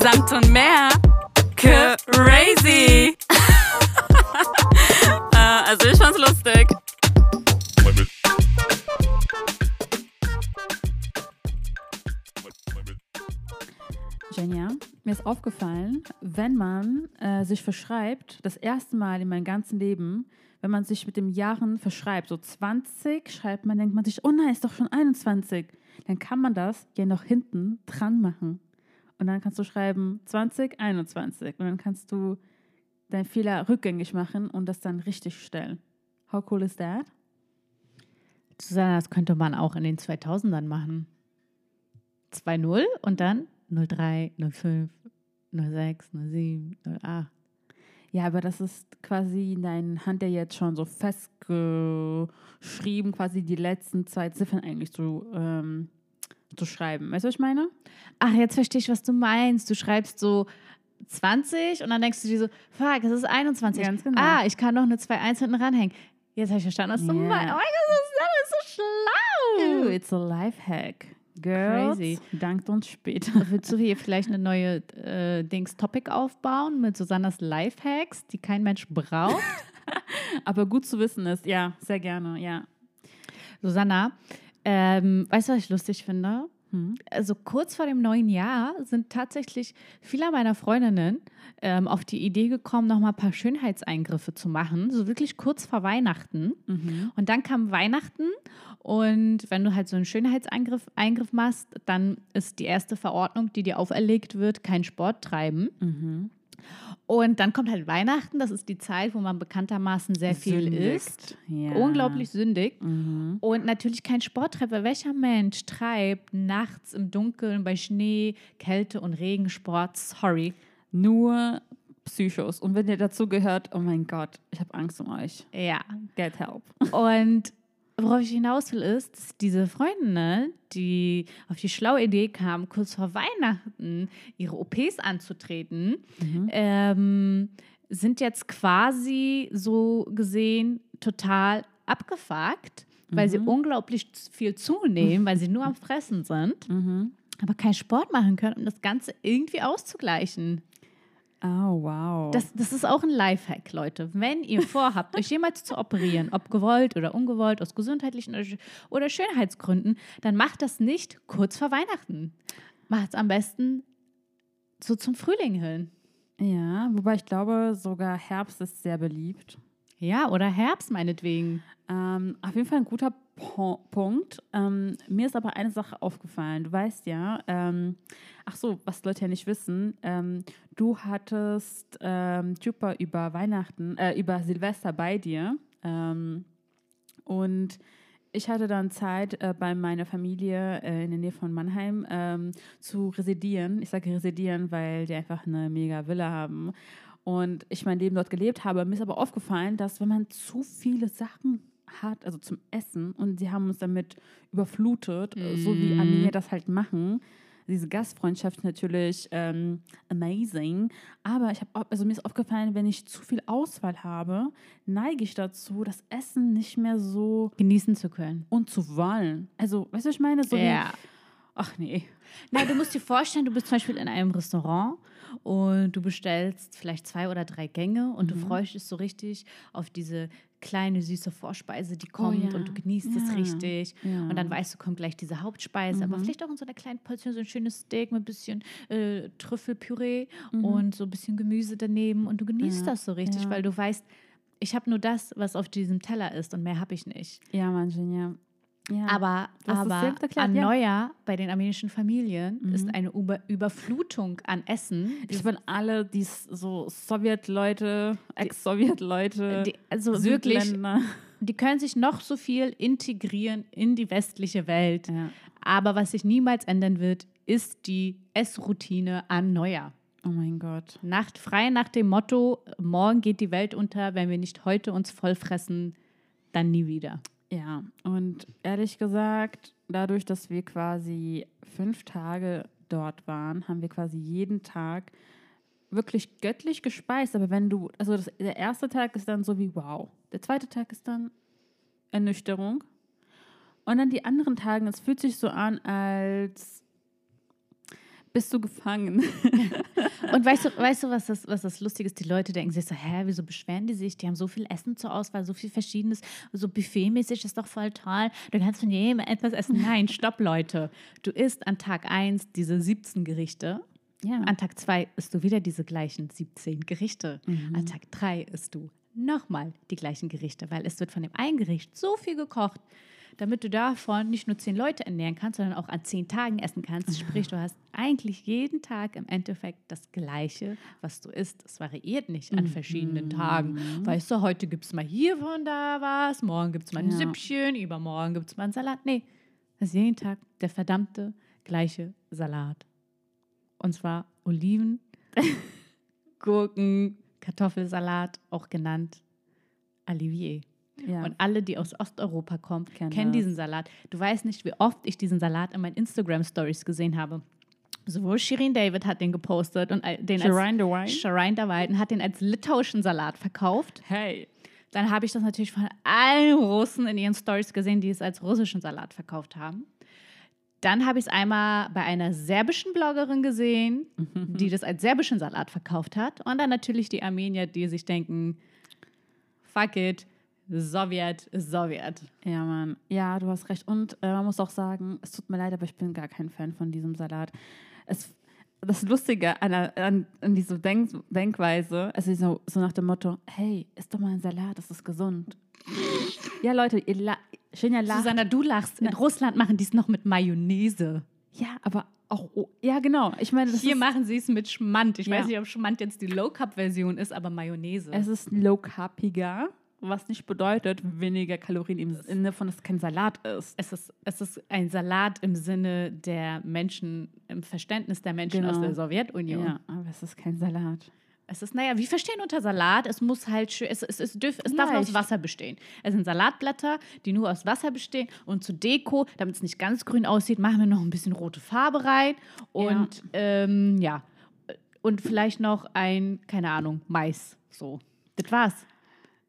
Samt und mehr. Crazy. äh, also ich fand's lustig. Jenja, mir ist aufgefallen, wenn man äh, sich verschreibt, das erste Mal in meinem ganzen Leben, wenn man sich mit den Jahren verschreibt, so 20 schreibt man, denkt man sich, oh nein, ist doch schon 21. Dann kann man das ja noch hinten dran machen. Und dann kannst du schreiben 2021. Und dann kannst du deinen Fehler rückgängig machen und das dann richtig stellen. How cool is that? Susanna, das könnte man auch in den 2000ern machen. 2-0 und dann 03, 05, 06, 07, 08. Ja, aber das ist quasi in deiner Hand ja jetzt schon so festgeschrieben, quasi die letzten zwei Ziffern eigentlich zu, ähm, zu schreiben. Weißt du, was ich meine? Ach, jetzt verstehe ich, was du meinst. Du schreibst so 20 und dann denkst du dir so, fuck, es ist 21. Ganz genau. Ah, ich kann noch eine 2-1 hinten ranhängen. Jetzt habe ich verstanden, was du Ja. meinst. Oh mein Gott, Susanna ist so schlau. Oh, it's a Lifehack. Girls, Crazy. dankt uns später. Willst du hier vielleicht eine neue äh, Dings-Topic aufbauen mit Susannas Lifehacks, die kein Mensch braucht? Aber gut zu wissen ist, ja, sehr gerne, ja. Susanna, ähm, weißt du, was ich lustig finde? Also kurz vor dem neuen Jahr sind tatsächlich viele meiner Freundinnen ähm, auf die Idee gekommen, noch mal ein paar Schönheitseingriffe zu machen, so wirklich kurz vor Weihnachten. Und dann kam Weihnachten und wenn du halt so einen Schönheitseingriff Eingriff machst, dann ist die erste Verordnung, die dir auferlegt wird, kein Sport treiben. Und dann kommt halt Weihnachten, das ist die Zeit, wo man bekanntermaßen sehr viel Sündigt. isst. Ja. Unglaublich sündig. Und natürlich kein Sport treibt, weil welcher Mensch treibt nachts im Dunkeln bei Schnee, Kälte und Regen Sport? Sorry. Nur Psychos. Und wenn ihr dazu gehört, oh mein Gott, ich habe Angst um euch. Ja. Get help. Und worauf ich hinaus will, ist, dass diese Freundinnen, die auf die schlaue Idee kamen, kurz vor Weihnachten ihre OPs anzutreten, ähm, sind jetzt quasi so gesehen total abgefuckt, weil sie unglaublich viel zunehmen, weil sie nur am Fressen sind, aber keinen Sport machen können, um das Ganze irgendwie auszugleichen. Oh, wow. Das, das ist auch ein Lifehack, Leute. Wenn ihr vorhabt, euch jemals zu operieren, ob gewollt oder ungewollt, aus gesundheitlichen oder, Schönheitsgründen, dann macht das nicht kurz vor Weihnachten. Macht es am besten so zum Frühling hin. ja, wobei ich glaube, sogar Herbst ist sehr beliebt. Ja, oder Herbst meinetwegen. Ähm, auf jeden Fall ein guter Punkt. Ähm, mir ist aber eine Sache aufgefallen. Du weißt ja, ähm, ach so, was Leute ja nicht wissen, ähm, du hattest ähm, Chupa über Weihnachten, äh, über Silvester bei dir. Ähm, und ich hatte dann Zeit, äh, bei meiner Familie äh, in der Nähe von Mannheim ähm, zu residieren. Ich sage residieren, weil die einfach eine mega Villa haben. Und ich mein Leben dort gelebt habe. Mir ist aber aufgefallen, dass wenn man zu viele Sachen hat, also zum Essen, und sie haben uns damit überflutet, äh, so wie Armenier das halt machen. Diese Gastfreundschaft natürlich ähm, amazing. Aber ich habe, also mir ist aufgefallen, wenn ich zu viel Auswahl habe, neige ich dazu, das Essen nicht mehr so Genießen zu können. und zu wollen. Also, weißt du, was ich meine? So Ja. Wie, ach nee. Na, du musst dir vorstellen, du bist zum Beispiel in einem Restaurant und du bestellst vielleicht zwei oder drei Gänge und du freust dich so richtig auf diese kleine süße Vorspeise, die kommt Oh ja. und du genießt es Ja. richtig. Ja. Und dann weißt du, kommt gleich diese Hauptspeise, aber vielleicht auch in so einer kleinen Portion so ein schönes Steak mit ein bisschen äh, Trüffelpüree und so ein bisschen Gemüse daneben und du genießt das so richtig, weil du weißt, ich habe nur das, was auf diesem Teller ist und mehr habe ich nicht. Ja, manchen, ja. Ja. Aber, aber erklärt, an ja. Mhm. Neujahr bei den armenischen Familien ist eine Über Überflutung an Essen. ich bin alle, die so Sowjetleute, Ex-Sowjetleute, Die, also wirklich, die können sich noch so viel integrieren in die westliche Welt. Ja. Aber was sich niemals ändern wird, ist die Essroutine an Neujahr. Oh mein Gott. Nacht frei nach dem Motto, morgen geht die Welt unter, wenn wir nicht heute uns vollfressen, dann nie wieder. Ja, und ehrlich gesagt, dadurch, dass wir quasi fünf Tage dort waren, haben wir quasi jeden Tag wirklich göttlich gespeist. Aber wenn du, also das, der erste Tag ist dann so wie wow. Der zweite Tag ist dann Ernüchterung. Und dann die anderen Tage, es fühlt sich so an, als bist du gefangen. Und weißt du, weißt du was, das, was das Lustige ist? Die Leute denken sich so, hä, wieso beschweren die sich? Die haben so viel Essen zur Auswahl, so viel Verschiedenes, so buffetmäßig ist doch voll toll. Du kannst von jedem etwas essen. Nein, stopp, Leute. Du isst an Tag 1 diese 17 Gerichte. Ja. An Tag 2 isst du wieder diese gleichen 17 Gerichte. An Tag 3 isst du nochmal die gleichen Gerichte, weil es wird von dem einen Gericht so viel gekocht, damit du davon nicht nur 10 Leute ernähren kannst, sondern auch an 10 Tagen essen kannst. Sprich, du hast eigentlich jeden Tag im Endeffekt das Gleiche, was du isst. Es variiert nicht an verschiedenen Tagen. Weißt du, heute gibt es mal hier von da was, morgen gibt es mal ein Ja. Süppchen, übermorgen gibt es mal einen Salat. Nee, das ist jeden Tag der verdammte gleiche Salat. Und zwar Oliven, Gurken, Kartoffelsalat, auch genannt Olivier. Ja. Und alle, die aus Osteuropa kommen, Kennen kennen das. diesen Salat. Du weißt nicht, wie oft ich diesen Salat in meinen Instagram-Stories gesehen habe. Sowohl Shirin David hat den gepostet und den Shireen the als? Shireen David und hat den als litauischen Salat verkauft. hey. Dann habe ich das natürlich von allen Russen in ihren Stories gesehen, die es als russischen Salat verkauft haben. Dann habe ich es einmal bei einer serbischen Bloggerin gesehen, die das als serbischen Salat verkauft hat. Und dann natürlich die Armenier, die sich denken, fuck it, Sowjet ist Sowjet. Ja, Mann. Ja, du hast recht. Und äh, man muss auch sagen, es tut mir leid, aber ich bin gar kein Fan von diesem Salat. Es, das Lustige an, an, an dieser Denk Denkweise, also so, so nach dem Motto, hey, isst doch mal ein Salat, das ist gesund. ja, Leute, ihr la Shinja lacht. Susanna, du lachst. In Russland machen die es noch mit Mayonnaise. Ja, aber auch, oh, ja, genau. Ich meine, Hier ist, machen sie es mit Schmand. Ich Ja. weiß nicht, ob Schmand jetzt die Low-Carb-Version ist, aber Mayonnaise. es ist low-carbiger, was nicht bedeutet, weniger Kalorien im Sinne von, dass es kein Salat ist. es ist, es ist ein Salat im Sinne der Menschen, im Verständnis der Menschen Genau. aus der Sowjetunion. Ja, aber es ist kein Salat. Es ist, naja, wir verstehen unter Salat, es muss halt schön, es, es, es, dürf, es darf nur aus. Wasser bestehen. Es sind Salatblätter, die nur aus Wasser bestehen und zur Deko, damit es nicht ganz grün aussieht, machen wir noch ein bisschen rote Farbe rein und ja, ähm, ja. und vielleicht noch ein, keine Ahnung, Mais. So, das war's.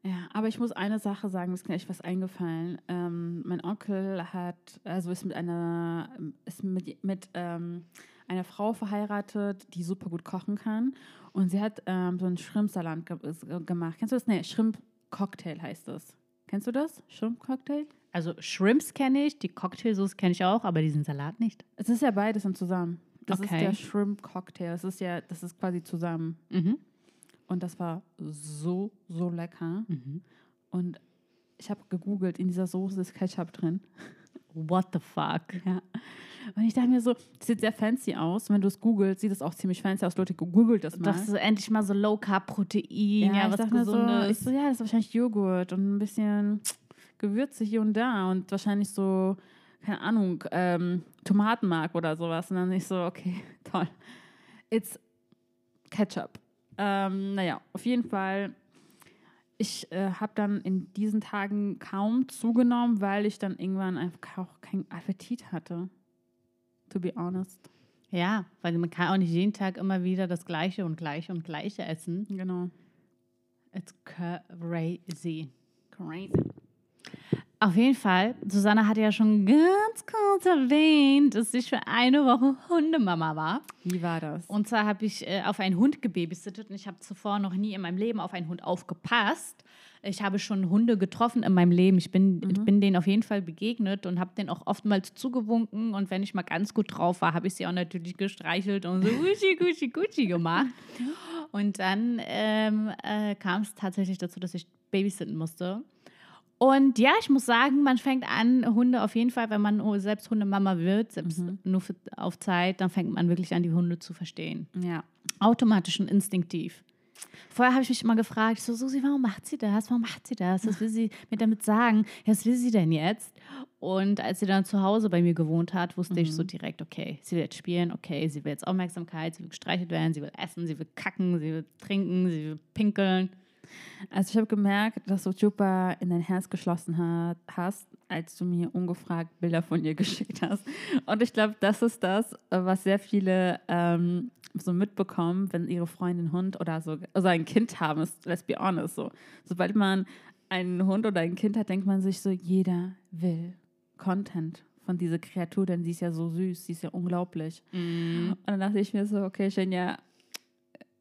Ja, aber ich muss eine Sache sagen, mir ist mir echt was eingefallen. Ähm, mein Onkel hat, also ist mit einer, ist mit, mit ähm, einer Frau verheiratet, die super gut kochen kann. Und sie hat ähm, so einen Shrimp-Salat ge äh, gemacht. Kennst du das? Nee, Shrimp-Cocktail heißt das. Kennst du das? Shrimp-Cocktail? Also Shrimps kenne ich, die Cocktailsauce kenne ich auch, aber diesen Salat nicht. Es ist ja beides dann zusammen. Das Okay. ist der Shrimp-Cocktail. Das ist ja, das ist quasi zusammen. Mhm. Und das war so, so lecker. Mhm. Und ich habe gegoogelt, in dieser Soße ist Ketchup drin. What the fuck? Ja. Und ich dachte mir so, das sieht sehr fancy aus. Wenn du es googelst, sieht es auch ziemlich fancy aus. Leute, googelt das mal. Das ist endlich mal so Low-Carb-Protein, ja, ich was dachte mir so, ich Gesundes. so, ja, das ist wahrscheinlich Joghurt und ein bisschen Gewürze hier und da und wahrscheinlich so, keine Ahnung, ähm, Tomatenmark oder sowas. Und dann ich so, okay, toll. It's Ketchup. Ähm, naja, auf jeden Fall. Ich äh, habe dann in diesen Tagen kaum zugenommen, weil ich dann irgendwann einfach auch keinen Appetit hatte. To be honest. Ja, weil man kann auch nicht jeden Tag immer wieder das Gleiche und Gleiche und Gleiche essen. Genau. It's crazy. Crazy. Auf jeden Fall, Susanne hatte ja schon ganz kurz erwähnt, dass ich für eine Woche Hundemama war. Wie war das? Und zwar habe ich äh, auf einen Hund gebabysittet und ich habe zuvor noch nie in meinem Leben auf einen Hund aufgepasst. Ich habe schon Hunde getroffen in meinem Leben. Ich bin, ich bin denen auf jeden Fall begegnet und habe denen auch oftmals zugewunken. Und wenn ich mal ganz gut drauf war, habe ich sie auch natürlich gestreichelt und so Gucci, Gucci, Gucci gemacht. Und dann ähm, äh, kam es tatsächlich dazu, dass ich babysitten musste. Und ja, ich muss sagen, man fängt an, Hunde auf jeden Fall, wenn man selbst Hundemama wird, selbst nur für, auf Zeit, dann fängt man wirklich an, die Hunde zu verstehen. Ja. Automatisch und instinktiv. Vorher habe ich mich immer gefragt, so, Susi, warum macht sie das? Warum macht sie das? Was will sie mir damit sagen? Was will sie denn jetzt? Und als sie dann zu Hause bei mir gewohnt hat, wusste ich so direkt, okay, sie will jetzt spielen, okay, sie will jetzt Aufmerksamkeit, sie will gestreichelt werden, sie will essen, sie will kacken, sie will trinken, sie will pinkeln. Also ich habe gemerkt, dass du Chupa in dein Herz geschlossen hat, hast, als du mir ungefragt Bilder von ihr geschickt hast. Und ich glaube, das ist das, was sehr viele ähm, so mitbekommen, wenn ihre Freundin Hund oder so also ein Kind haben. Ist, let's be honest. So. Sobald man einen Hund oder ein Kind hat, denkt man sich so, jeder will Content von dieser Kreatur, denn sie ist ja so süß, sie ist ja unglaublich. Mhm. Und dann dachte ich mir so, okay, Shenja,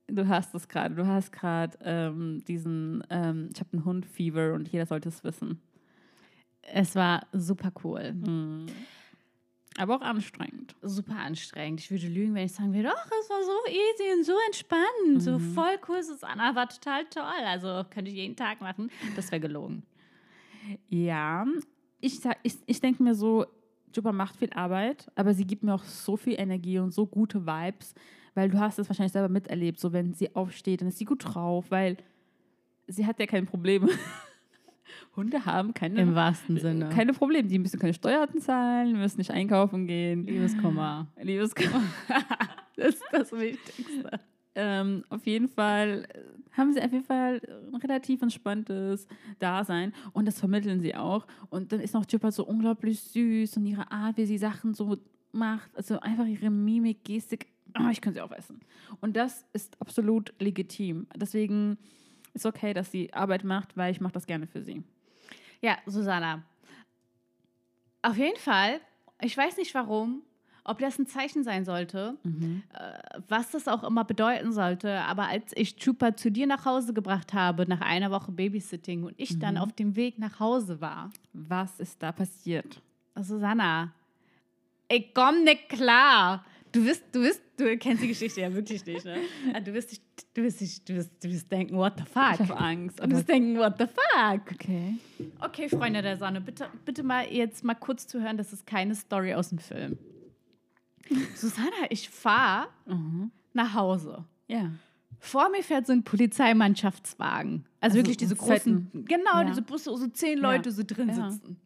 du hast es gerade, du hast gerade ähm, diesen, ähm, ich habe einen Hund-Fever und jeder sollte es wissen. Es war super cool. Aber auch anstrengend. Super anstrengend. Ich würde lügen, wenn ich sagen würde, ach, es war so easy und so entspannt. So voll cool, Susanna war total toll. Also könnte ich jeden Tag machen. Das wäre gelogen. Ja, ich, ich, ich denke mir so, Juba macht viel Arbeit, aber sie gibt mir auch so viel Energie und so gute Vibes, weil du hast es wahrscheinlich selber miterlebt, so wenn sie aufsteht, dann ist sie gut drauf, weil sie hat ja keine Probleme. Hunde haben keine, Im wahrsten Sinne. keine Probleme. Die müssen keine Steuern zahlen, müssen nicht einkaufen gehen. Liebeskummer. Liebeskummer. Das ist das Wichtigste. Ähm, auf jeden Fall äh, haben sie auf jeden Fall ein relativ entspanntes Dasein und das vermitteln sie auch. Und dann ist noch Chipper so unglaublich süß und ihre Art, wie sie Sachen so macht, also einfach ihre Mimik, Gestik, oh, ich könnte sie aufessen. Und das ist absolut legitim. Deswegen ist okay, dass sie Arbeit macht, weil ich mache das gerne für sie. Ja, Susanna. Auf jeden Fall, ich weiß nicht warum, ob das ein Zeichen sein sollte, äh, was das auch immer bedeuten sollte, aber als ich Chupa zu dir nach Hause gebracht habe, nach einer Woche Babysitting und ich dann auf dem Weg nach Hause war, Was ist da passiert? Susanna, ich komm nicht klar. Du wirst, du wirst, du kennst die Geschichte ja wirklich nicht, ne? Ah, Du wirst, dich, du wirst, dich, du wirst, du wirst denken, what the Ich fuck? habe Angst. Du Aber wirst denken, what the fuck? okay. Okay, Freunde der Sonne, bitte, bitte mal jetzt mal kurz zu hören, das ist keine Story aus dem Film. Susanna, ich fahre Mhm. nach Hause. Ja. Vor mir fährt so ein Polizeimannschaftswagen. Also, Also wirklich diese großen, fetten. genau, Ja. diese Busse, wo so zehn Leute Ja. so drin Ja. sitzen.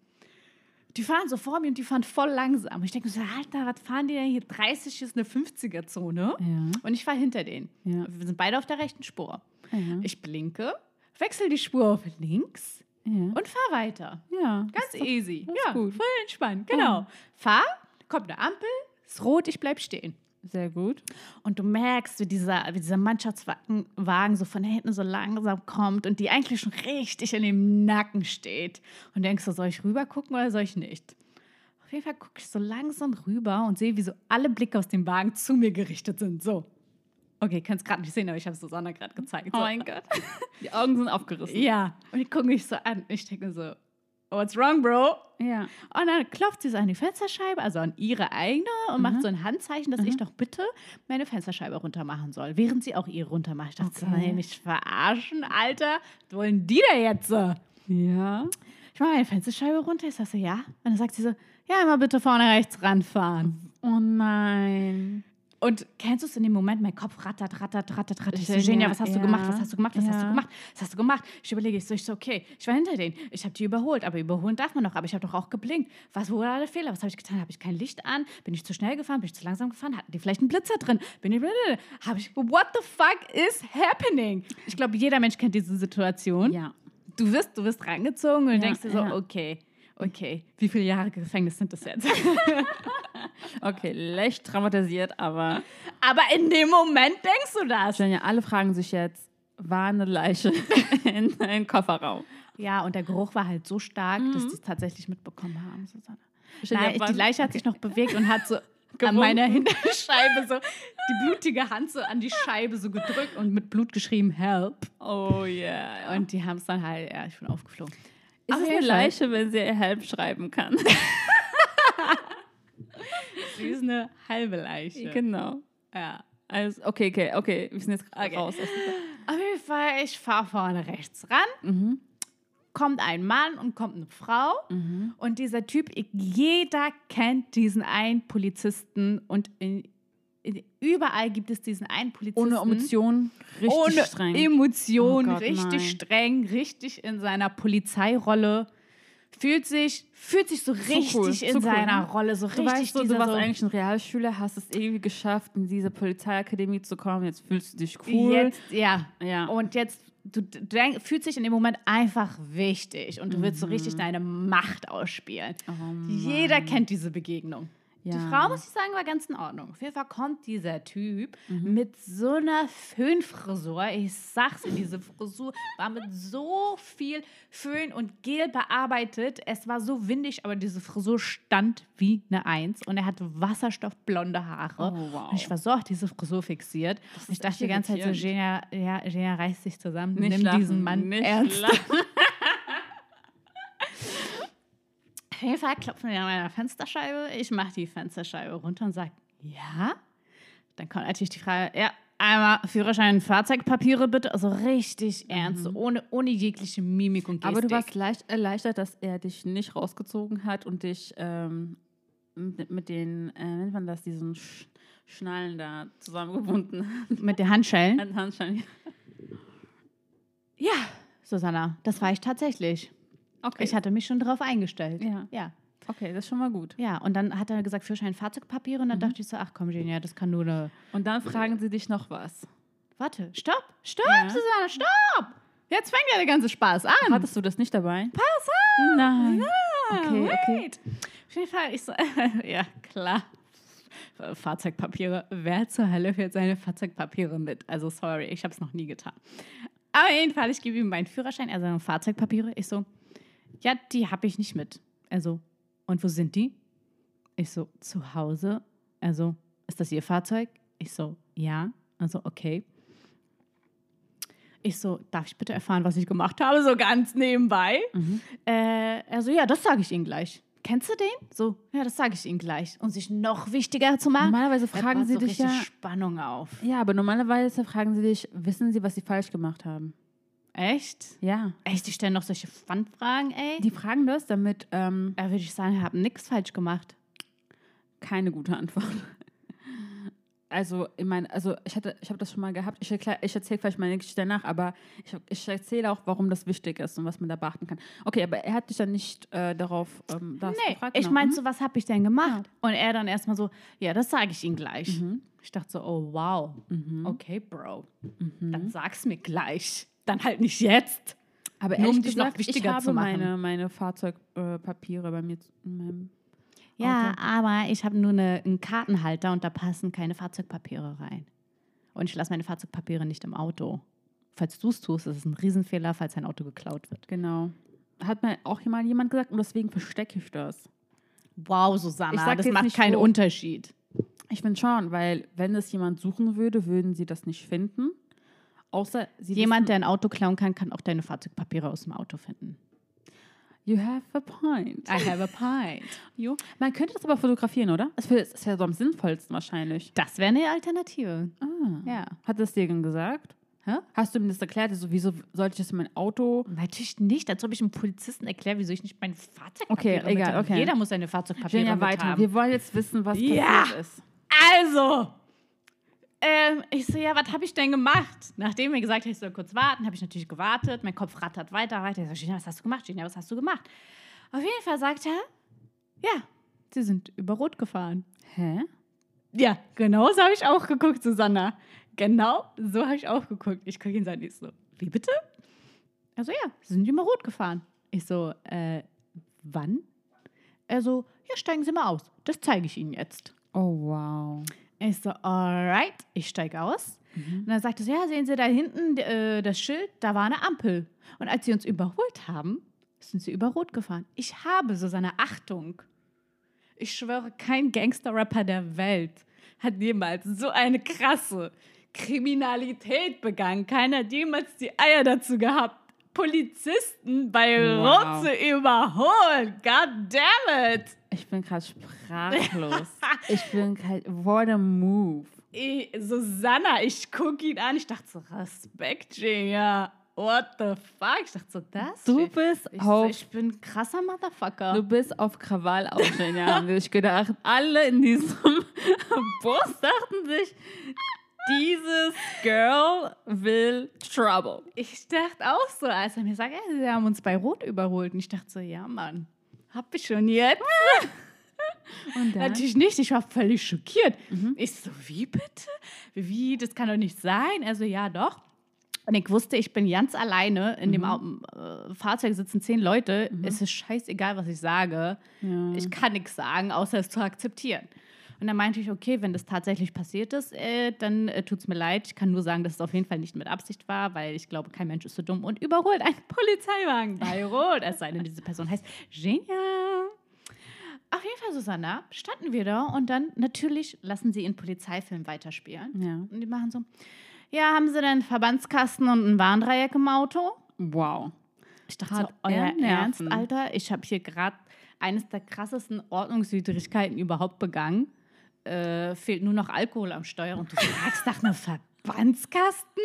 Die fahren so vor mir und die fahren voll langsam. Und ich denke so, Alter, was fahren die denn hier? 30 ist eine 50er-Zone. Ja. Und ich fahre hinter denen. Ja. Wir sind beide auf der rechten Spur. Ja. Ich blinke, wechsle die Spur auf links und fahre weiter. ja. Ganz easy. ist Ja, gut. voll entspannt. Genau. Fahr, kommt eine Ampel, ist rot, ich bleib stehen. Sehr gut. Und du merkst, wie dieser, wie dieser Mannschaftswagen Wagen so von hinten so langsam kommt und die eigentlich schon richtig in dem Nacken steht. Und denkst du, soll ich rüber gucken oder soll ich nicht? Auf jeden Fall gucke ich so langsam rüber und sehe, wie so alle Blicke aus dem Wagen zu mir gerichtet sind. So. Okay, kannst gerade nicht sehen, aber ich habe es Susanna gerade gezeigt. Oh So. mein Gott. Die Augen sind aufgerissen. Ja. Und ich gucke mich so an. Ich denke mir so, what's wrong, Bro? Ja. Und dann klopft sie so an die Fensterscheibe, also an ihre eigene, und macht so ein Handzeichen, dass ich doch bitte meine Fensterscheibe runter machen soll, während sie auch ihre runter macht. Ich dachte, Okay. nee, mich verarschen, Alter. Was wollen die da jetzt? Ja. Ich mache meine Fensterscheibe runter. Ich sage so, ja. Und dann sagt sie so, ja, immer bitte vorne rechts ranfahren. Oh nein. Und kennst du es in dem Moment, mein Kopf rattert, rattert, rattert, rattert. Ich so, Genia, was hast du ja. gemacht? Was hast du gemacht? Was hast du Ja. gemacht? Was hast du gemacht? Ich überlege, ich so, ich so, okay, ich war hinter denen. Ich habe die überholt, aber überholen darf man noch. Aber ich habe doch auch geblinkt. Was, wo war der Fehler? Was habe ich getan? Habe ich kein Licht an? Bin ich zu schnell gefahren? Bin ich zu langsam gefahren? Hatten die vielleicht einen Blitzer drin? Bin ich, habe ich, what the fuck is happening? Ich glaube, jeder Mensch kennt diese Situation. Ja. Du wirst, du wirst rangezogen und du Ja, denkst dir so, ja. okay, okay, wie viele Jahre Gefängnis sind das jetzt? Okay, leicht traumatisiert, aber aber in dem Moment denkst du das. Jenja, alle fragen sich jetzt, war eine Leiche in einem Kofferraum? Ja, und der Geruch war halt so stark, dass die es tatsächlich mitbekommen haben, Susanne. Nein, die Leiche hat sich noch bewegt und hat so an meiner Hinterscheibe so die blutige Hand so an die Scheibe so gedrückt und mit Blut geschrieben, help. Oh yeah. Und die haben es dann halt, ja, ich bin aufgeflogen. Ist es eine. Leiche, wenn sie ihr Help schreiben kann? Sie ist eine halbe Leiche. genau. Ja. Also, okay, okay, okay. Wir sind jetzt Okay. raus. aus Auf jeden Fall, ich fahre vorne rechts ran. Mhm. Kommt ein Mann und kommt eine Frau. Mhm. Und dieser Typ, jeder kennt diesen einen Polizisten und in, überall gibt es diesen einen Polizisten. Ohne Emotion, richtig ohne streng. Emotion, Oh Gott, richtig nein. streng, richtig in seiner Polizeirolle. Fühlt sich, fühlt sich so richtig cool, in cool, seiner ne? Rolle, so Du richtig weißt so, du warst so, eigentlich ein Realschüler, hast es irgendwie geschafft, in diese Polizeiakademie zu kommen. Jetzt fühlst du dich cool. Jetzt, ja. Ja. Und jetzt, du, denk, fühlst dich in dem Moment einfach wichtig und du willst so Mhm. richtig deine Macht ausspielen. Jeder kennt diese Begegnung. Ja. Die Frau, muss ich sagen, war ganz in Ordnung. Auf jeden Fall kommt dieser Typ Mhm. mit so einer Föhnfrisur. Ich sag's dir, diese Frisur war mit so viel Föhn und Gel bearbeitet. Es war so windig, aber diese Frisur stand wie eine Eins. Und er hatte wasserstoffblonde Haare. Oh, wow. Und ich war so auf diese Frisur fixiert. Ich dachte die ganze Zeit so, Genia, ja, Genia reißt sich zusammen. Nicht Nimm lachen, diesen Mann nicht ernst. lachen. Auf jeden Fall klopfen wir an meiner Fensterscheibe. Ich mache die Fensterscheibe runter und sage, ja. Dann kommt natürlich die Frage, ja, einmal Führerschein, Fahrzeugpapiere bitte. Also richtig ernst, so ohne, ohne jegliche Mimik und Gestik. Aber du warst leicht erleichtert, dass er dich nicht rausgezogen hat und dich ähm, mit, mit den, äh, nennt man das, diesen Sch Schnallen da zusammengebunden hat. mit den Handschellen. An Handschellen. Ja, Susanna, das war ich tatsächlich. Okay. Ich hatte mich schon darauf eingestellt. Ja. Ja. okay, das ist schon mal gut. Ja, und dann hat er gesagt, Führerschein, Fahrzeugpapiere. Und dann dachte ich so, ach komm, Genia, das kann nur eine... Und dann fragen sie dich noch was. Warte, stopp, stopp, Ja. Susanna, stopp! Jetzt fängt ja der ganze Spaß an. Hattest du das nicht dabei? Pass auf! Nein. Okay, okay. wait. Auf jeden Fall, ich so, ja, klar. Fahrzeugpapiere. Wer zur Hölle fährt seine Fahrzeugpapiere mit? Also, sorry, ich habe es noch nie getan. Aber auf jeden Fall, ich gebe ihm meinen Führerschein, er seine Fahrzeugpapiere. Ich so, ja, die habe ich nicht mit. Also, und wo sind die? Ich so, zu Hause. Also, ist das Ihr Fahrzeug? Ich so, ja. Also, okay. Ich so, darf ich bitte erfahren, was ich gemacht habe? So ganz nebenbei. Äh, also, ja, das sage ich Ihnen gleich. Kennst du den? So, ja, das sage ich Ihnen gleich. Und sich noch wichtiger zu machen. Normalerweise fragen sie so dich ja. Spannung auf. Ja, aber normalerweise fragen sie dich, wissen sie, was sie falsch gemacht haben? Echt? Ja. Echt, die stellen noch solche Fun-Fragen, ey? Die fragen das, damit ähm, da würde ich sagen, ich habe nichts falsch gemacht. keine gute Antwort. Also, ich meine, also ich hatte, ich habe das schon mal gehabt. Ich, erklär- ich erzähle vielleicht meine Geschichte danach, aber ich, ich erzähle auch, warum das wichtig ist und was man da beachten kann. Okay, aber er hat dich dann nicht äh, darauf ähm, das Nee, gefragt. ich genau. meinte so, was habe ich denn gemacht? Und er dann erstmal so, ja, das sage ich Ihnen gleich. Mhm. Ich dachte so, oh wow, okay, Bro, Mhm. dann sag's mir gleich. Dann halt nicht jetzt. Aber Nur um ehrlich dich noch gesagt, ich wichtiger habe zu machen. meine, meine Fahrzeugpapiere bei mir in meinem Ja, aber ich habe nur eine, einen Kartenhalter und da passen keine Fahrzeugpapiere rein. Und ich lasse meine Fahrzeugpapiere nicht im Auto. Falls du es tust, ist es ein Riesenfehler, falls ein Auto geklaut wird. Genau. Hat mir auch mal jemand gesagt und deswegen verstecke ich das. Wow, Susanna, das macht keinen wo. Unterschied. Ich finde schon, weil wenn es jemand suchen würde, würden sie das nicht finden. Außer Jemand, der ein Auto klauen kann, kann auch deine Fahrzeugpapiere aus dem Auto finden. You have a point. I have a pint. Jo. Man könnte das aber fotografieren, oder? Das wär- ist ja so am sinnvollsten wahrscheinlich. Das wäre eine Alternative. Ah. Ja. Hat das dir denn gesagt? Hä? Hast du ihm das erklärt? So, wieso sollte ich das in mein Auto? Natürlich nicht, als ob ich einem Polizisten erkläre, wieso ich nicht mein Fahrzeugpapiere Okay, egal, habe. okay. Jeder muss seine Fahrzeugpapiere Jenja, mit weiter. haben. Wir wollen jetzt wissen, was Ja. passiert ist. Also, ähm, ich so, ja, was habe ich denn gemacht? Nachdem mir gesagt hat, ich soll kurz warten, habe ich natürlich gewartet. Mein Kopf rattert weiter, weiter. Ich so, Gina, was hast du gemacht? Gina, was hast du gemacht? Auf jeden Fall sagt er, ja, sie sind über Rot gefahren. Hä? Ja, genau so habe ich auch geguckt, Susanna. Genau so habe ich auch geguckt. Ich gucke ihn so an, ich so, wie bitte? Also ja, sie sind über Rot gefahren. Ich so, äh, wann? Er so, ja, steigen Sie mal aus. Das zeige ich Ihnen jetzt. Oh, wow. Ich so, alright, ich steige aus. Und dann sagte sie, ja, sehen Sie da hinten äh, das Schild, da war eine Ampel. Und als sie uns überholt haben, sind sie über Rot gefahren. Ich habe so seine Achtung. Ich schwöre, kein Gangster-Rapper der Welt hat jemals so eine krasse Kriminalität begangen. Keiner hat jemals die Eier dazu gehabt, Polizisten bei Wow. Rot zu überholen. God damn it! Ich bin gerade sprachlos. ich bin halt, what a move. Ich, Susanna, ich gucke ihn an. Ich dachte so, Respekt, Genia. What the fuck? Ich dachte so, das? Du bist ich, auf- so, ich bin krasser Motherfucker. Du bist auf Krawall aus, Jenja, haben sich gedacht. Alle in diesem Bus dachten sich, dieses Girl will Trouble. ich dachte auch so, als er mir sagt, ey, sie haben uns bei Rot überholt. Und ich dachte so, ja, Mann, hab ich schon jetzt? Und dann? Natürlich nicht, ich war völlig schockiert. Ich so, wie bitte? Wie, das kann doch nicht sein. Also, ja, doch. Und ich wusste, ich bin ganz alleine. In dem Au äh, Fahrzeug sitzen zehn Leute. Es ist scheißegal, was ich sage. Ja. Ich kann nichts sagen, außer es zu akzeptieren. Und dann meinte ich, okay, wenn das tatsächlich passiert ist, äh, dann äh, tut es mir leid. Ich kann nur sagen, dass es auf jeden Fall nicht mit Absicht war, weil ich glaube, kein Mensch ist so dumm und überholt einen Polizeiwagen bei Rot. Es sei denn, diese Person heißt Genia. Auf jeden Fall, Susanna, standen wir da und dann natürlich lassen sie ihren Polizeifilm weiterspielen. Ja. Und die machen so, ja, haben sie denn einen Verbandskasten und ein Warndreieck im Auto? Wow. Ich dachte Hat so, euer er. Ernst, Alter? Ich habe hier gerade eines der krassesten Ordnungswidrigkeiten überhaupt begangen. Äh, fehlt nur noch Alkohol am Steuer und du fragst nach einem Verbandskasten?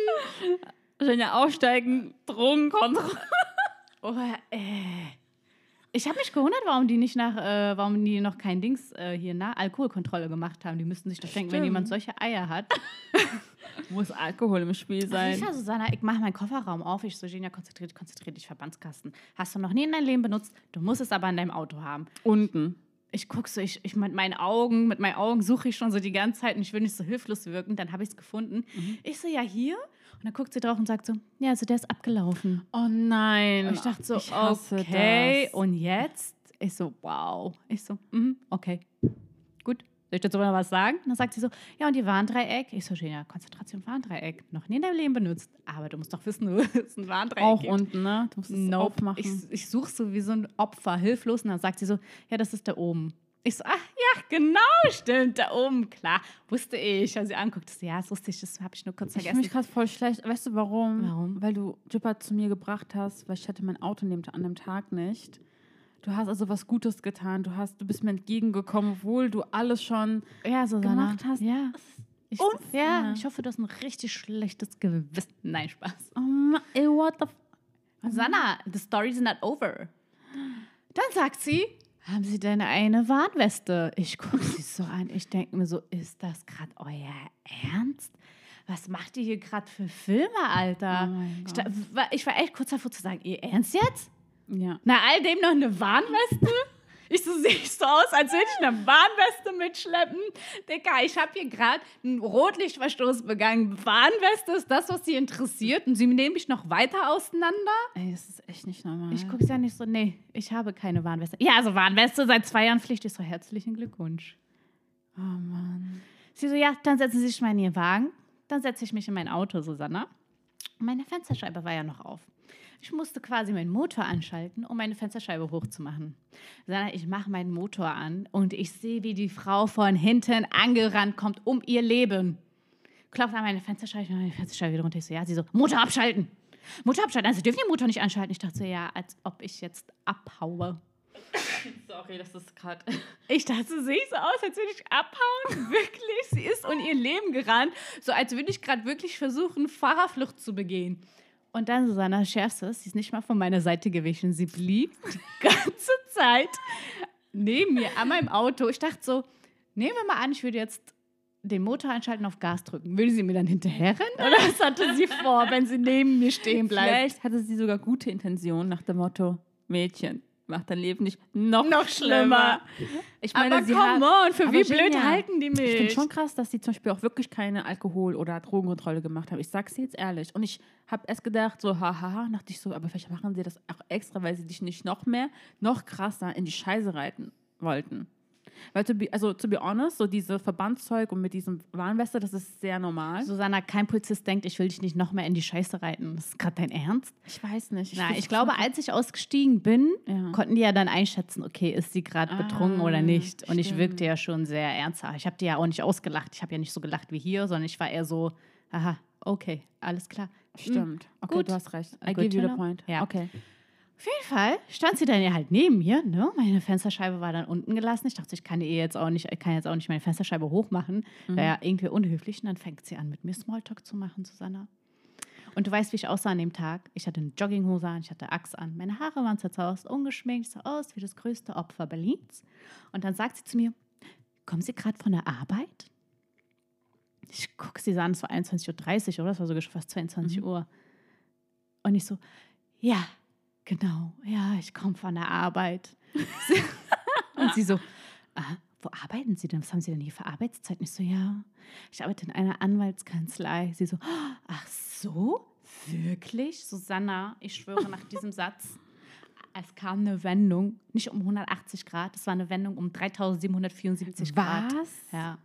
Wenn ja aussteigen, Drogenkontrolle. Oh, äh. Ich habe mich gewundert, warum die nicht nach, äh, warum die noch kein Dings äh, hier nach Alkoholkontrolle gemacht haben. Die müssten sich doch denken, wenn jemand solche Eier hat. Muss Alkohol im Spiel Ich sein. war Susanna, ich mache meinen Kofferraum auf. Ich so, Genia, konzentriert, konzentriert dich, Verbandskasten. Hast du noch nie in deinem Leben benutzt, du musst es aber in deinem Auto haben. Unten. Ich gucke so, ich, ich mit meinen Augen, mit meinen Augen suche ich schon so die ganze Zeit und ich will nicht so hilflos wirken. Dann habe ich es gefunden. Ich so, ja, hier. Und dann guckt sie drauf und sagt so, ja, also der ist abgelaufen. Oh nein. Und ich dachte so, Ich okay. das. Und jetzt? Ich so, wow. Ich so, mhm, okay. Soll ich dazu noch was sagen? Und dann sagt sie so, ja, und die Warndreieck. Ich so, ja, Konzentration Warndreieck. Noch nie in deinem Leben benutzt. Aber du musst doch wissen, du ist ein Warndreieck. Auch gibt. unten, ne? Du musst es Nope. aufmachen. Ich, ich suche so wie so ein Opfer, hilflos. Und dann sagt sie so, ja, das ist da oben. Ich so, ach ja, genau, stimmt, da oben. Klar, wusste ich. Als sie anguckt, so, ja, das wusste ich, das habe ich nur kurz Ich fühle vergessen. mich gerade voll schlecht. Weißt du warum? Warum? Weil du Jipper zu mir gebracht hast, weil ich hatte mein Auto an dem Tag nicht. Du hast also was Gutes getan. Du, hast, du bist mir entgegengekommen, obwohl du alles schon ja, gemacht hast. Ja. Ich, ja, ich hoffe, du hast ein richtig schlechtes Gewissen. Nein, Spaß. Oh Mann, ey, what the f Susanna, the story's not over. Dann sagt sie, haben Sie denn eine Warnweste? Ich gucke sie so an. Ich denke mir so, ist das gerade euer Ernst? Was macht ihr hier gerade für Filme, Alter? Oh ich, ich war echt kurz davor zu sagen, ihr Ernst jetzt? Ja. Na, all dem noch eine Warnweste? Ich so sehe ich so aus, als würde ich eine Warnweste mitschleppen. Digga, ich habe hier gerade einen Rotlichtverstoß begangen. Warnweste ist das, was sie interessiert. Und sie nehmen mich noch weiter auseinander. Ey, das ist echt nicht normal. Ich gucke ja nicht so, nee, ich habe keine Warnweste. Ja, also Warnweste seit zwei Jahren Pflicht. Ich so, herzlichen Glückwunsch. Oh Mann. Sie so, ja, dann setzen Sie sich mal in Ihren Wagen. Dann setze ich mich in mein Auto, Susanna. Und meine Fensterscheibe war ja noch auf. Ich musste quasi meinen Motor anschalten, um meine Fensterscheibe hochzumachen. Susanna, ich mache meinen Motor an und ich sehe, wie die Frau von hinten angerannt kommt um ihr Leben. Klopft an meine Fensterscheibe, ich mache meine Fensterscheibe wieder runter. Ich so, ja, sie so, Motor abschalten. Motor abschalten. Also dürfen den Motor nicht anschalten. Ich dachte so, ja, als ob ich jetzt abhaue. Sorry, das ist gerade. Ich dachte, so sehe ich so aus, als würde ich abhauen. Wirklich. Sie ist um ihr Leben gerannt. So als würde ich gerade wirklich versuchen, Fahrerflucht zu begehen. Und dann, Susanna, schärfstes, sie ist nicht mal von meiner Seite gewichen. Sie blieb die ganze Zeit neben mir an meinem Auto. Ich dachte so, nehmen wir mal an, ich würde jetzt den Motor einschalten, auf Gas drücken. Würde sie mir dann hinterherrennen? Oder was hatte sie vor, wenn sie neben mir stehen bleibt? Vielleicht hatte sie sogar gute Intentionen nach dem Motto: Mädchen, mach dein Leben nicht noch, Noch schlimmer. Ich Aber meine, sie come hat, on, für Aber wie blöd Genia, halten die mich? Ich finde schon krass, dass sie zum Beispiel auch wirklich keine Alkohol- oder Drogenkontrolle gemacht haben. Ich sag's dir jetzt ehrlich. Und ich habe erst gedacht, so, hahaha, dachte ich so, aber vielleicht machen sie das auch extra, weil sie dich nicht noch mehr, noch krasser in die Scheiße reiten wollten. Weil, to be, also, to be honest, so diese Verbandszeug und mit diesem Warnweste, das ist sehr normal. Susanna, kein Polizist denkt, ich will dich nicht noch mehr in die Scheiße reiten. Das ist gerade dein Ernst? ich weiß nicht. Na, find's ich glaube, schon- als ich ausgestiegen bin, Ja. konnten die ja dann einschätzen, okay, ist sie gerade betrunken Ah, oder nicht. Und ich stimmt. wirkte ja schon sehr ernsthaft. Ich habe die ja auch nicht ausgelacht. Ich habe ja nicht so gelacht wie hier, sondern ich war eher so, aha, okay, alles klar. Stimmt. Okay, gut. du hast recht. I Good give you the point. Ja. Okay. Auf jeden Fall stand sie dann ja halt neben mir. Ne? Meine Fensterscheibe war dann unten gelassen. Ich dachte, ich kann ihr jetzt auch nicht, ich kann jetzt auch nicht meine Fensterscheibe hochmachen. Wäre ja irgendwie unhöflich. Und dann fängt sie an, mit mir Smalltalk zu machen, Susanna. Und du weißt, wie ich aussah an dem Tag. Ich hatte eine Jogginghose an, ich hatte Axt an. Meine Haare waren zerzaust, ungeschminkt. Ich sah aus wie das größte Opfer Berlins. Und dann sagt sie zu mir, kommen Sie gerade von der Arbeit? Ich gucke sie an, es war 21.30 Uhr, oder? Es war sogar schon fast 22 Uhr. Und ich so, ja, genau, ja, ich komme von der Arbeit. und sie so, ah, wo arbeiten Sie denn? Was haben Sie denn hier für Arbeitszeiten? Ich so, ja, ich arbeite in einer Anwaltskanzlei. Sie so, ach so, wirklich? Susanna, ich schwöre nach diesem Satz, es kam eine Wendung, nicht um 180 Grad, es war eine Wendung um 3774 Grad. Was? Ja.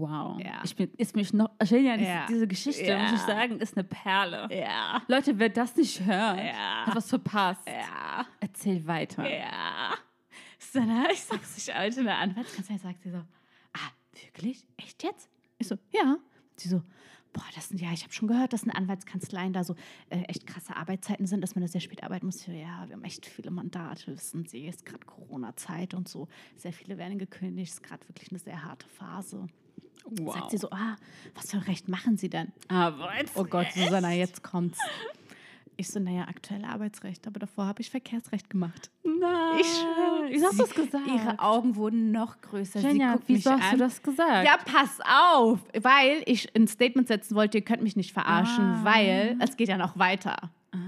Wow. Ja. Ich bin, ist mich noch, Genia, diese, Ja. diese Geschichte, Ja. muss ich sagen, ist eine Perle. Ja. Leute, wer das nicht hört, hat was verpasst. Ja. Erzähl weiter. Ja. Susanna, ich sag's dich heute in der Anwaltskanzlei, sagt sie so, ah, wirklich? Echt jetzt? Ich so, ja. Sie so, boah, das sind ja, ich habe schon gehört, dass in Anwaltskanzleien da so äh, echt krasse Arbeitszeiten sind, dass man da sehr spät arbeiten muss. Ja, wir haben echt viele Mandate, wissen Sie, ist gerade Corona-Zeit und so. Sehr viele werden gekündigt, ist gerade wirklich eine sehr harte Phase. Wow. Sagt sie so, ah, was für ein Recht machen Sie denn? Arbeitsrecht. Oh Gott, Susanna, jetzt kommt's. Ich so, naja, aktuelle Arbeitsrecht, aber davor habe ich Verkehrsrecht gemacht. Nein. Ich schwöre. Wieso hast du das gesagt? Ihre Augen wurden noch größer. Guckt wieso mich hast an. du das gesagt? Ja, pass auf, weil ich ein Statement setzen wollte, ihr könnt mich nicht verarschen, Ah. weil es geht ja noch weiter.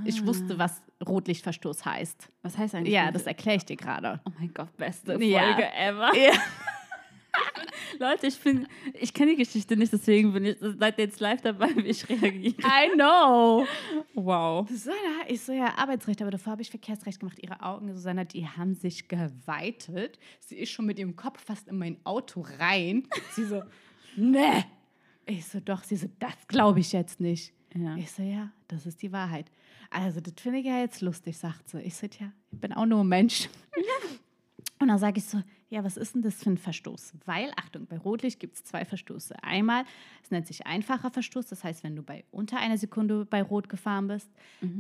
Ich wusste, was Rotlichtverstoß heißt. Was heißt eigentlich? Ja, das erkläre ich dir gerade. Oh mein Gott, beste Folge Ja. ever. Ja. Leute, ich bin, ich kenne die Geschichte nicht, deswegen bin ich seid ihr jetzt live dabei, wie ich reagiere. I know. Wow. Susanna, ich so, ja, Arbeitsrecht, aber davor habe ich Verkehrsrecht gemacht. Ihre Augen, Susanna, die haben sich geweitet. Sie ist schon mit ihrem Kopf fast in mein Auto rein. Sie so, ne. Ich so, doch. Sie so, das glaube ich jetzt nicht. Ja. Ich so, ja, das ist die Wahrheit. Also, das finde ich ja jetzt lustig, sagt sie. Ich so, ja, ich bin auch nur ein Mensch. Und dann sage ich so, ja, was ist denn das für ein Verstoß? Weil, Achtung, bei Rotlicht gibt es zwei Verstoße. Einmal, es nennt sich einfacher Verstoß, das heißt, wenn du bei unter einer Sekunde bei Rot gefahren bist,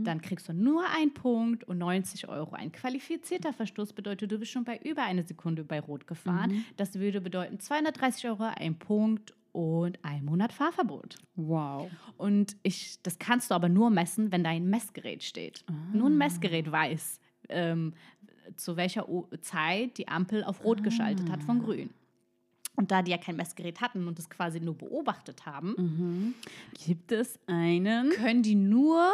dann kriegst du nur einen Punkt und 90 Euro. Ein qualifizierter Verstoß bedeutet, du bist schon bei über einer Sekunde bei Rot gefahren. Das würde bedeuten 230 Euro, ein Punkt und ein Monat Fahrverbot. Wow. Und ich, das kannst du aber nur messen, wenn dein Messgerät steht. Nur ein Messgerät weiß, ähm, zu welcher o Zeit die Ampel auf Rot geschaltet hat von Grün. Und da die ja kein Messgerät hatten und das quasi nur beobachtet haben, Gibt es einen? können die nur,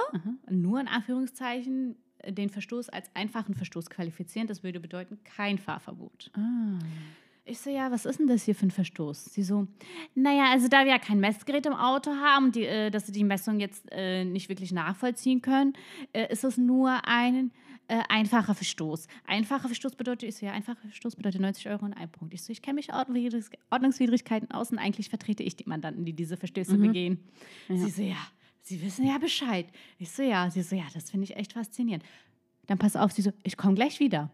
nur in Anführungszeichen, den Verstoß als einfachen Verstoß qualifizieren. Das würde bedeuten kein Fahrverbot. Ah. Ich so, ja, was ist denn das hier für ein Verstoß? Sie so, naja, also da wir ja kein Messgerät im Auto haben, die, äh, dass sie die Messung jetzt äh, nicht wirklich nachvollziehen können, äh, ist es nur ein äh, einfacher Verstoß. Einfacher Verstoß bedeutet, ich so, ja, einfacher Verstoß bedeutet 90 Euro und ein Punkt. Ich so, ich kenne mich Ordnungswidrig Ordnungswidrigkeiten aus und eigentlich vertrete ich die Mandanten, die diese Verstöße begehen. Sie so, ja, Sie wissen ja Bescheid. Ich so, ja. Sie so, ja, das finde ich echt faszinierend. Dann pass auf, sie so, ich komme gleich wieder.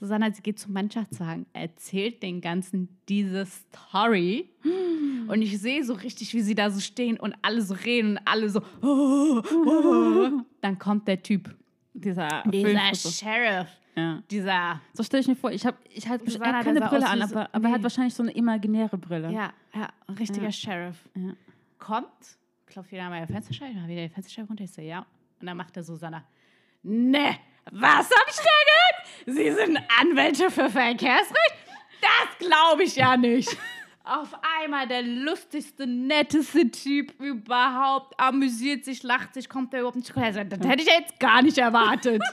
Susanna, sie geht zum Mannschaftswagen, erzählt den Ganzen diese Story. Und ich sehe so richtig, wie sie da so stehen und alle so reden und alle so. Oh, oh. Dann kommt der Typ. Dieser, Dieser. Sheriff. Ja. Dieser. So stelle ich mir vor, ich habe ich halt, er hat keine Brille an, aber, aber er hat wahrscheinlich so eine imaginäre Brille. Ja, ja, ein richtiger Ja. Sheriff. Ja. Kommt, klopft wieder an meine Fensterscheibe, mal wieder die Fensterscheibe runter. Ich so, ja. Und dann macht der Susanna. Ne, was da gehört? Sie sind Anwälte für Verkehrsrecht? Das glaube ich ja nicht. Auf einmal der lustigste, netteste Typ überhaupt, amüsiert sich, lacht sich, kommt der überhaupt nicht klar. Also, das hätte ich jetzt gar nicht erwartet.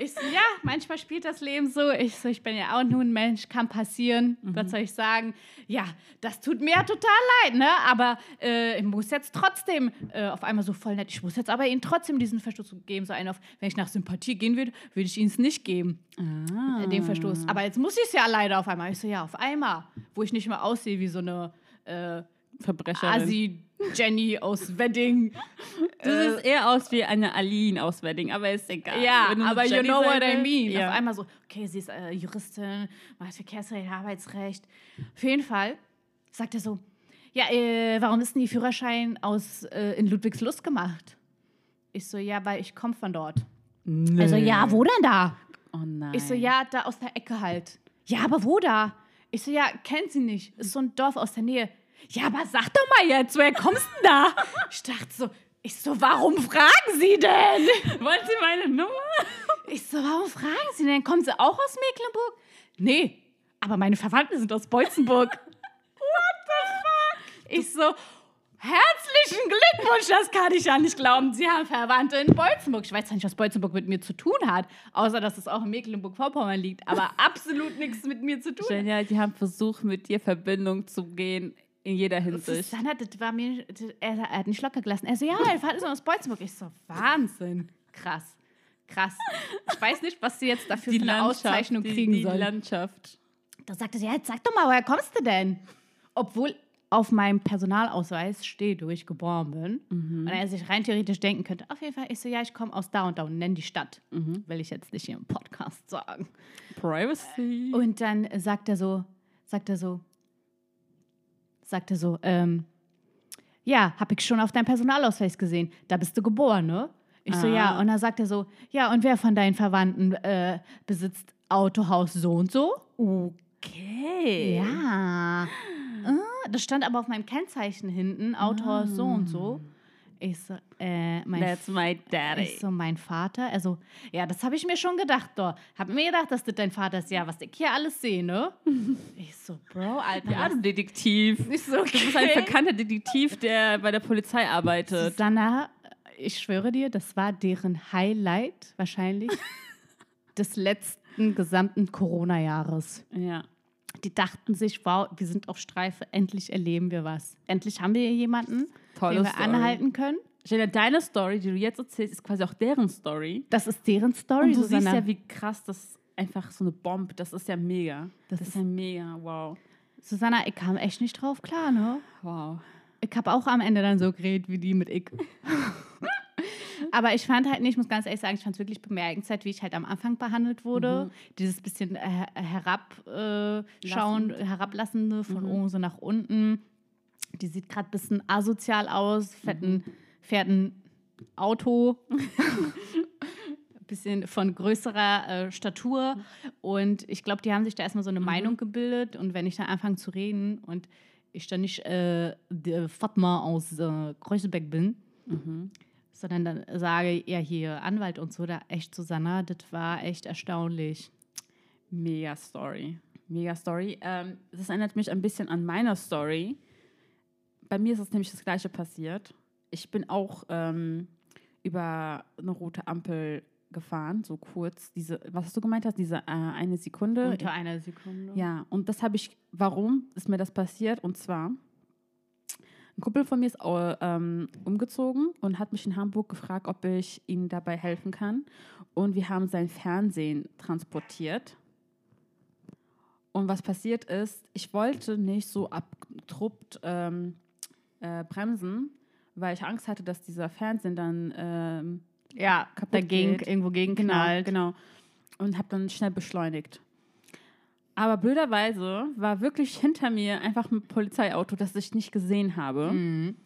Ich so, ja, manchmal spielt das Leben so. Ich so, ich bin ja auch nur ein Mensch, kann passieren. Was soll ich sagen? Ja, das tut mir ja total leid, ne? Aber äh, ich muss jetzt trotzdem, äh, auf einmal so voll nett, ich muss jetzt aber Ihnen trotzdem diesen Verstoß geben. So einen auf, wenn ich nach Sympathie gehen würde, würde ich Ihnen es nicht geben, Ah. äh, den Verstoß. Aber jetzt muss ich es ja leider auf einmal. Ich so, ja, auf einmal, wo ich nicht mehr aussehe wie so eine äh, Verbrecherin. Asi-Jenny aus Wedding. Du siehst eher aus wie eine Aline aus Wedding, aber ist egal. Ja, aber you Jenny know what I mean. Ja. Auf einmal so, okay, sie ist äh, Juristin, macht Verkehrsrecht, Arbeitsrecht. Auf jeden Fall sagt er so, ja, äh, warum ist denn die Führerschein aus äh, in Ludwigslust gemacht? Ich so, ja, weil ich komme von dort. Also, ja, wo denn da? Oh nein. Ich so, ja, da aus der Ecke halt. Ja, aber wo da? Ich so, ja, kennt sie nicht. Ist so ein Dorf aus der Nähe. Ja, aber sag doch mal jetzt, woher kommst du denn da? Ich dachte so, ich so, warum fragen Sie denn? Wollen Sie meine Nummer? Ich so, warum fragen Sie denn? Kommen Sie auch aus Mecklenburg? Nee, aber meine Verwandten sind aus Beutzenburg. What the fuck? Ich so, herzlichen Glückwunsch, das kann ich ja nicht glauben. Sie haben Verwandte in Beutzenburg. Ich weiß ja nicht, was Beutzenburg mit mir zu tun hat, außer dass es auch in Mecklenburg-Vorpommern liegt, aber absolut nichts mit mir zu tun. Genial, die haben versucht, mit dir Verbindung zu gehen in jeder Hinsicht. Susanna, das war mir, das, er, er hat nicht locker gelassen. Er so, ja, er fährt so aus Beutzenburg. Ich so, Wahnsinn. Krass. Krass. Ich weiß nicht, was sie jetzt dafür für eine Auszeichnung die, kriegen die soll. Landschaft. Da sagte sie, ja, jetzt sag doch mal, woher kommst du denn? Obwohl auf meinem Personalausweis steht, wo ich geboren bin. Und er sich rein theoretisch denken könnte, auf jeden Fall, ich so, ja, ich komme aus da und da und nenne die Stadt. Will ich jetzt nicht hier im Podcast sagen. Privacy. Und dann sagt er so, sagt er so, sagt er so, ähm, ja, hab ich schon auf deinem Personalausweis gesehen. Da bist du geboren, ne? Ich so, Ah. ja. Und dann sagt er so, ja, und wer von deinen Verwandten äh, besitzt Autohaus so und so? okay. Ja. Ah, das stand aber auf meinem Kennzeichen hinten, Autohaus so und so. Ich so, äh, mein That's my daddy. ich so, mein Vater? Also, ja, das habe ich mir schon gedacht, doch. Hab mir gedacht, dass das dein Vater ist. Ja, was ich hier alles sehe, ne? Ich so, Bro, Alter. Ja, du Detektiv. Ich so, Du bist ein bekannter Detektiv, der bei der Polizei arbeitet. Susanna, ich schwöre dir, das war deren Highlight wahrscheinlich des letzten gesamten Corona-Jahres. Ja. Die dachten sich, wow, wir sind auf Streife, endlich erleben wir was. Endlich haben wir hier jemanden, Tolle den wir Story. anhalten können. Jenna, deine Story, die du jetzt erzählst, ist quasi auch deren Story. Das ist deren Story, Und du Susanna. siehst ja, wie krass das einfach so eine Bombe, das ist ja mega. Das Das, ist- ja mega, wow. Susanna, ich kam echt nicht drauf klar, ne? Wow. Ich habe auch am Ende dann so geredet wie die mit ich. Aber ich fand halt nicht, ich muss ganz ehrlich sagen, ich fand es wirklich bemerkenswert, wie ich halt am Anfang behandelt wurde. Dieses bisschen äh, herabschauen, äh, schauen, herablassende von oben so nach unten. Die sieht gerade ein bisschen asozial aus, fetten, fährt ein Auto. bisschen von größerer äh, Statur. Und ich glaube, die haben sich da erstmal so eine Meinung gebildet. Und wenn ich dann anfange zu reden und ich dann nicht äh, Fatma aus äh, Kreuzberg bin, sondern dann sage, ja, hier Anwalt und so, da echt Susanna, das war echt erstaunlich. Mega Story. Mega Story. Ähm, das erinnert mich ein bisschen an meine Story. Bei mir ist es nämlich das Gleiche passiert. Ich bin auch ähm, über eine rote Ampel gefahren, so kurz. Diese, was hast du gemeint hast, diese äh, eine Sekunde? Unter einer Sekunde. Ja, und das habe ich, warum ist mir das passiert? Und zwar, ein Kumpel von mir ist ähm, umgezogen und hat mich in Hamburg gefragt, ob ich ihm dabei helfen kann. Und wir haben sein Fernsehen transportiert. Und was passiert ist, ich wollte nicht so abtruppt ähm, äh, bremsen, weil ich Angst hatte, dass dieser Fernsehen dann ähm, ja kaputt dagegen, geht. irgendwo gegen Genau, genau. Und habe dann schnell beschleunigt. Aber blöderweise war wirklich hinter mir einfach ein Polizeiauto, das ich nicht gesehen habe. Mhm.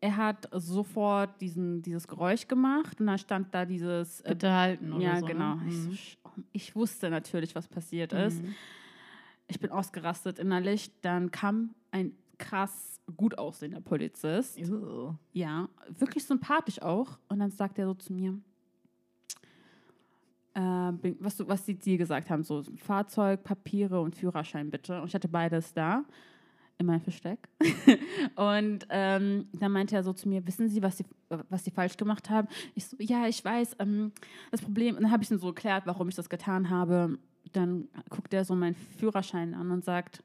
Er hat sofort diesen, dieses Geräusch gemacht und dann stand da dieses. äh, Bitte halten oder ja, so. genau. Ne? Ich, so, Mhm. sch- ich wusste natürlich, was passiert ist. Ich bin ausgerastet innerlich. Dann kam ein krass gut aussehender Polizist. Ew. Ja, wirklich sympathisch auch. Und dann sagt er so zu mir, was, du, was die dir gesagt haben, so Fahrzeug, Papiere und Führerschein bitte. Und ich hatte beides da in meinem Versteck. und ähm, dann meinte er so zu mir, wissen Sie, was Sie, was Sie falsch gemacht haben? Ich so, ja, ich weiß. Ähm, das Problem, und dann habe ich ihm so erklärt, warum ich das getan habe. Dann guckt er so meinen Führerschein an und sagt,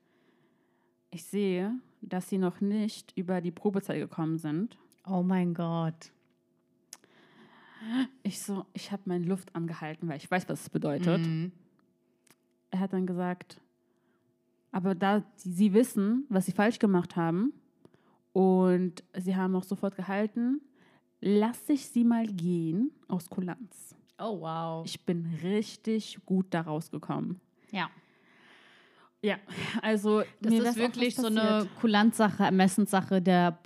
ich sehe, dass Sie noch nicht über die Probezeit gekommen sind. Oh mein Gott. Ich so, ich habe meine Luft angehalten, weil ich weiß, was es bedeutet. Mhm. Er hat dann gesagt, aber da sie wissen, was sie falsch gemacht haben und sie haben auch sofort gehalten, lass ich sie mal gehen aus Kulanz. Oh wow. Ich bin richtig gut da rausgekommen. ja. Ja, also Das mir ist wirklich so eine. Kulanzsache, Ermessenssache der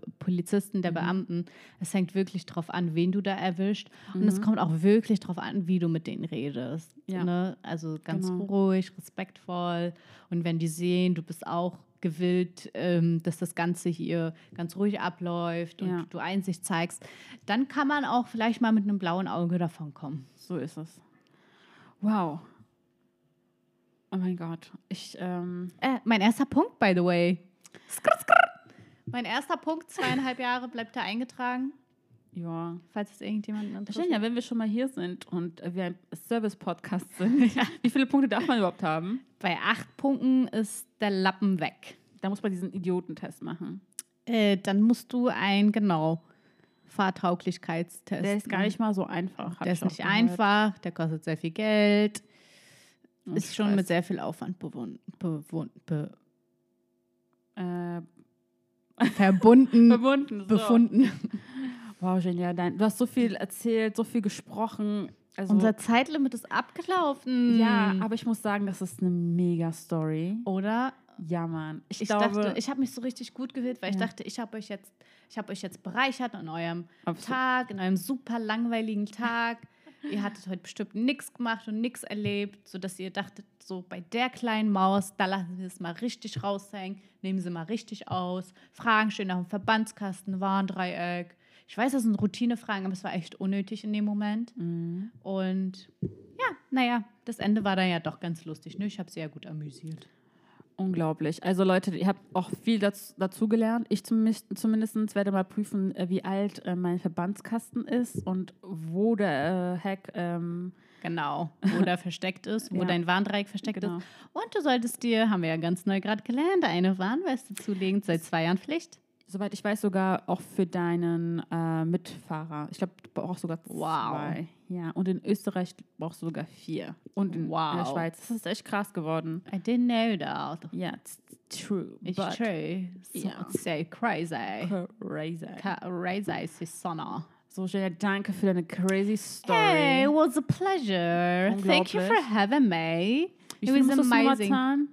äh, Polizisten, der Mhm. Beamten. Es hängt wirklich drauf an, wen du da erwischt. Und es Mhm. kommt auch wirklich drauf an, wie du mit denen redest. Ja. Ne? Also ganz Genau. ruhig, respektvoll. Und wenn die sehen, du bist auch gewillt, ähm, dass das Ganze hier ganz ruhig abläuft und Ja. du Einsicht zeigst, dann kann man auch vielleicht mal mit einem blauen Auge davon kommen. So ist es. Wow. Oh mein Gott. Ich, ähm, Äh, mein erster Punkt, by the way. Skrr, skrr. Mein erster Punkt, zweieinhalb Jahre, bleibt da eingetragen, ja. falls es irgendjemanden interessiert. Jenja, wenn wir schon mal hier sind und äh, wir ein Service-Podcast sind, wie viele Punkte darf man überhaupt haben? Bei acht Punkten ist der Lappen weg. Da muss man diesen Idiotentest machen. Äh, dann musst du ein, genau, Fahrtauglichkeitstest. Der ist gar nicht mal so einfach. Der ist nicht gehört. einfach, der kostet sehr viel Geld. Oh, ist ich schon mit sehr viel Aufwand bewohnt, bewohnt, be, Äh, verbunden, verbunden. So. befunden. Wow, genial. Dein, du hast so viel erzählt, so viel gesprochen. Also, Unser Zeitlimit ist abgelaufen. ja, aber ich muss sagen, das ist eine mega Story. Oder? Ja, Mann. Ich, Ich glaube, dachte, ich habe mich so richtig gut gewählt, weil ich Ja. dachte, ich habe euch jetzt, ich habe euch jetzt bereichert an eurem Absolut. Tag, in einem super langweiligen Tag. Ihr hattet heute bestimmt nichts gemacht und nichts erlebt, sodass ihr dachtet, so bei der kleinen Maus, da lassen wir es mal richtig raushängen, nehmen sie mal richtig aus, Fragen stehen nach dem Verbandskasten, Warndreieck. Ich weiß, das sind Routinefragen, aber es war echt unnötig in dem Moment. Mhm. Und ja, naja, das Ende war dann ja doch ganz lustig. Ne? Ich habe sehr gut amüsiert. Unglaublich. Also Leute, ihr habt auch viel dazu, dazu gelernt. Ich zumindest, werde mal prüfen, äh, wie alt äh, mein Verbandskasten ist und wo der äh, Hack. Ähm, Genau, wo der versteckt ist, wo Ja. dein Warndreieck versteckt Genau. ist. Und du solltest dir, haben wir ja ganz neu gerade gelernt, eine Warnweste zulegen, seit zwei Jahren Pflicht. Soweit ich weiß, sogar auch für deinen äh, Mitfahrer. Ich glaube, du brauchst sogar Wow. zwei. Ja, und in Österreich brauchst du sogar vier. Und in, in der Wow. Schweiz. Das ist echt krass geworden. I didn't know that. Ja, it's true. It's but true. So, yeah. it's so crazy. Crazy. Crazy, Susanna. So, Jenja, danke für deine crazy Story. Hey, it was a pleasure. Thank you for having me. It was amazing.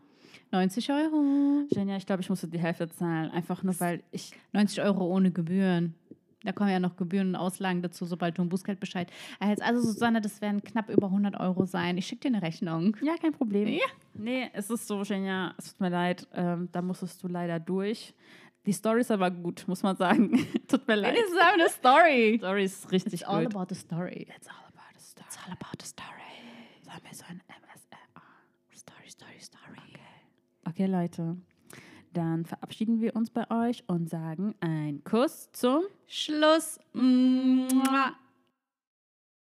Zahlen? 90 Euro. Jenja, ich glaube, ich musste die Hälfte zahlen. Einfach nur, weil ich 90 Euro ohne Gebühren. Da kommen ja noch Gebühren und Auslagen dazu, sobald du ein Bußgeldbescheid erhältst. Also, Susanne, das werden knapp über 100 Euro sein. Ich schicke dir eine Rechnung. Ja, kein Problem. Ja. Nee, es ist so, Jenja, es tut mir leid, ähm, da musstest du leider durch. Die Story ist aber gut, muss man sagen. tut mir leid. It is a story. Die Story ist richtig It's all gut. about the story. It's all about the story. It's all about the story. Sollen wir so ein MSR? Story, story, story. Okay, Leute. Dann verabschieden wir uns bei euch und sagen einen Kuss zum Schluss. Mua.